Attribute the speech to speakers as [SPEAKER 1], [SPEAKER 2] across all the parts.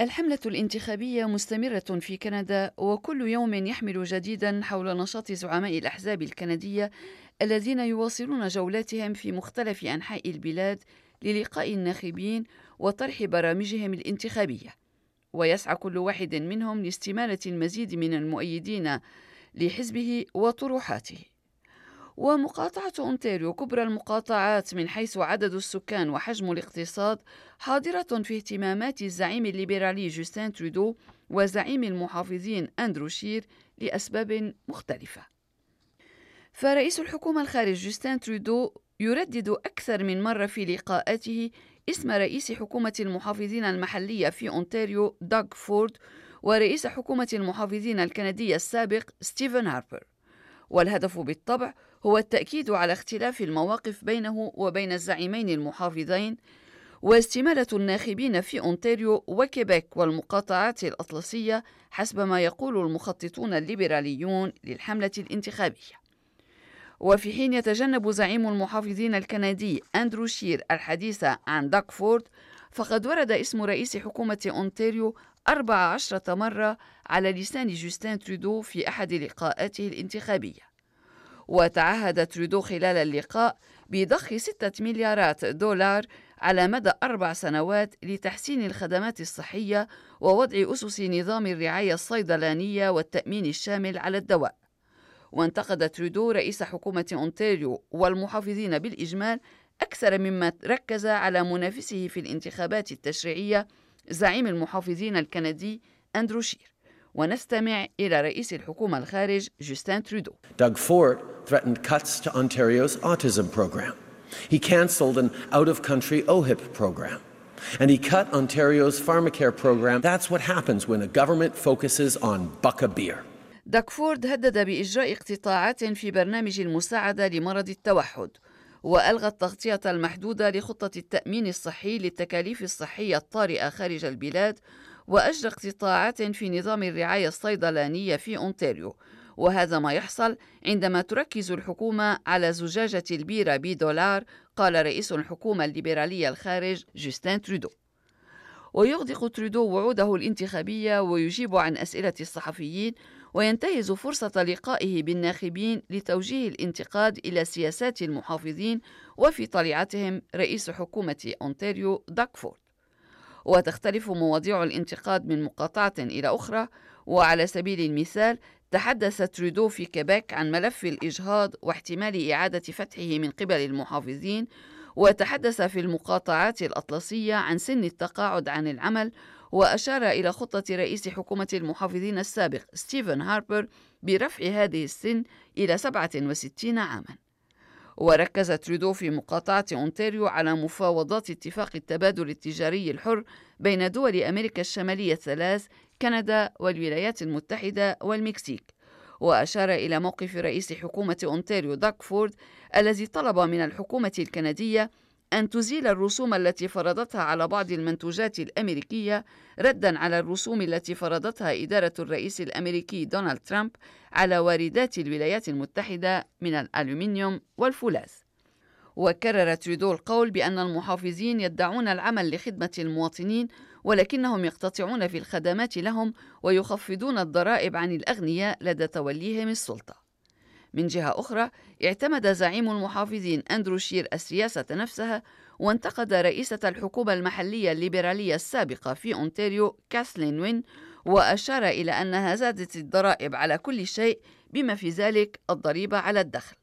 [SPEAKER 1] الحملة الانتخابية مستمرة في كندا وكل يوم يحمل جديدا حول نشاط زعماء الأحزاب الكندية الذين يواصلون جولاتهم في مختلف أنحاء البلاد للقاء الناخبين وطرح برامجهم الانتخابية. ويسعى كل واحد منهم لاستمالة المزيد من المؤيدين لحزبه وطروحاته. ومقاطعة أونتاريو كبرى المقاطعات من حيث عدد السكان وحجم الاقتصاد حاضرة في اهتمامات الزعيم الليبرالي جوستين ترودو وزعيم المحافظين أندرو شير لأسباب مختلفة. فرئيس الحكومة الخارج جوستين ترودو يردد أكثر من مرة في لقاءاته اسم رئيس حكومة المحافظين المحلية في أونتاريو دوغ فورد ورئيس حكومة المحافظين الكندية السابق ستيفن هاربر. والهدف بالطبع هو التأكيد على اختلاف المواقف بينه وبين الزعيمين المحافظين واستمالة الناخبين في أونتاريو وكيبيك والمقاطعات الأطلسية حسب ما يقول المخططون الليبراليون للحملة الانتخابية. وفي حين يتجنب زعيم المحافظين الكندي أندرو شير الحديث عن دوغ فورد فقد ورد اسم رئيس حكومة أونتاريو أربع عشرة مرة على لسان جوستين ترودو في أحد لقاءاته الانتخابية. وتعهد ترودو خلال اللقاء بضخ ستة مليارات دولار على مدى أربع سنوات لتحسين الخدمات الصحية ووضع أسس نظام الرعاية الصيدلانية والتأمين الشامل على الدواء. وانتقد ترودو رئيس حكومة أونتاريو والمحافظين بالإجمال أكثر مما ركز على منافسه في الانتخابات التشريعية زعيم المحافظين الكندي أندرو شير. ونستمع إلى رئيس الحكومة الخارج جوستين ترودو.
[SPEAKER 2] Doug Ford threatened cuts to Ontario's autism program. He cancelled an out-of-country OHIP program. And he cut Ontario's pharmacare program. That's what happens when a government focuses on buck beer.
[SPEAKER 1] داكفورد هدد بإجراء اقتطاعات في برنامج المساعدة لمرض التوحد وألغى التغطية المحدودة لخطة التأمين الصحي للتكاليف الصحية الطارئة خارج البلاد وأجرى اقتطاعات في نظام الرعاية الصيدلانية في أونتاريو وهذا ما يحصل عندما تركز الحكومة على زجاجة البيرة بدولار قال رئيس الحكومة الليبرالية الخارج جوستين ترودو. ويغدق ترودو وعوده الانتخابية ويجيب عن أسئلة الصحفيين وينتهز فرصة لقائه بالناخبين لتوجيه الانتقاد إلى سياسات المحافظين وفي طليعتهم رئيس حكومة أونتاريو دوغ فورد وتختلف مواضيع الانتقاد من مقاطعة إلى أخرى وعلى سبيل المثال تحدث ترودو في كيبيك عن ملف الإجهاض واحتمال إعادة فتحه من قبل المحافظين وتحدث في المقاطعات الأطلسية عن سن التقاعد عن العمل وأشار إلى خطة رئيس حكومة المحافظين السابق ستيفن هاربر برفع هذه السن إلى 67 عاماً. وركز ترودو في مقاطعة أونتاريو على مفاوضات اتفاق التبادل التجاري الحر بين دول أمريكا الشمالية الثلاث كندا والولايات المتحدة والمكسيك. وأشار إلى موقف رئيس حكومة أونتاريو داكفورد الذي طلب من الحكومة الكندية أن تزيل الرسوم التي فرضتها على بعض المنتوجات الأمريكية ردا على الرسوم التي فرضتها إدارة الرئيس الأمريكي دونالد ترامب على واردات الولايات المتحدة من الألومنيوم والفولاذ. وكرر ترودو القول بأن المحافظين يدعون العمل لخدمة المواطنين ولكنهم يقتطعون في الخدمات لهم ويخفضون الضرائب عن الأغنياء لدى توليهم السلطة. من جهة أخرى اعتمد زعيم المحافظين أندرو شير السياسة نفسها وانتقد رئيسة الحكومة المحلية الليبرالية السابقة في أونتاريو كاثلين وين وأشار إلى أنها زادت الضرائب على كل شيء بما في ذلك الضريبة على الدخل.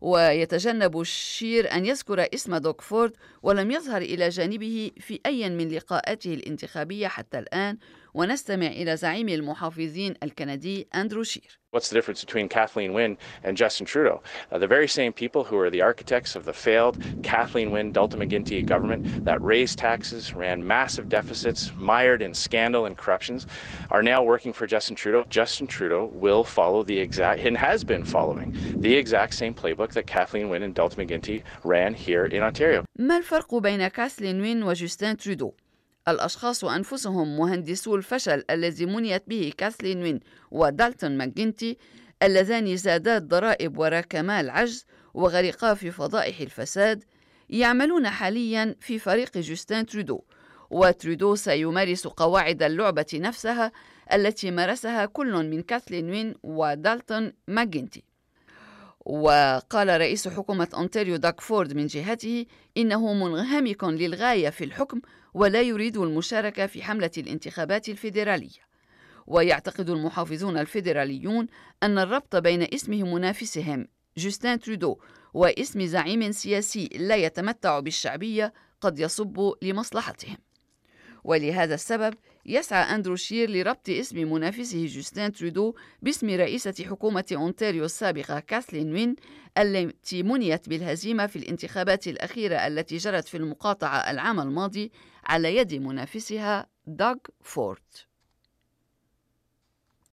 [SPEAKER 1] ويتجنب الشير أن يذكر اسم دوكفورد ولم يظهر إلى جانبه في أي من لقاءاته الانتخابية حتى الآن ونستمع إلى زعيم المحافظين الكندي أندرو شير
[SPEAKER 3] What's the difference between Kathleen Wynne and Justin Trudeau? Uh, the very same people who are the architects of the failed Kathleen Wynne Delta McGuinty government that raised taxes, ran massive deficits, mired in scandal and corruptions, are now working for Justin Trudeau. Justin Trudeau will follow the exact and has been following the exact same playbook that Kathleen Wynne and Delta McGuinty ran here in Ontario.
[SPEAKER 1] ما الفرق بين كاثلين وين وجوستين ترودو؟ الأشخاص أنفسهم مهندسو الفشل الذي منيت به كاثلين وين ودالتون ماكجنتي اللذان زادا الضرائب وراكما العجز وغرقا في فضائح الفساد يعملون حاليا في فريق جوستين ترودو. وترودو سيمارس قواعد اللعبة نفسها التي مارسها كل من كاثلين وين ودالتون ماكجنتي وقال رئيس حكومة أونتاريو دوغ فورد من جهته إنه منهمك للغاية في الحكم ولا يريد المشاركة في حملة الانتخابات الفيدرالية. ويعتقد المحافظون الفيدراليون أن الربط بين اسم منافسهم جوستين ترودو واسم زعيم سياسي لا يتمتع بالشعبية قد يصب لمصلحتهم. ولهذا السبب يسعى أندرو شير لربط اسم منافسه جوستين ترودو باسم رئيسة حكومة أونتاريو السابقة كاثلين وين التي منيت بالهزيمة في الانتخابات الأخيرة التي جرت في المقاطعة العام الماضي على يد منافسها دوغ فورد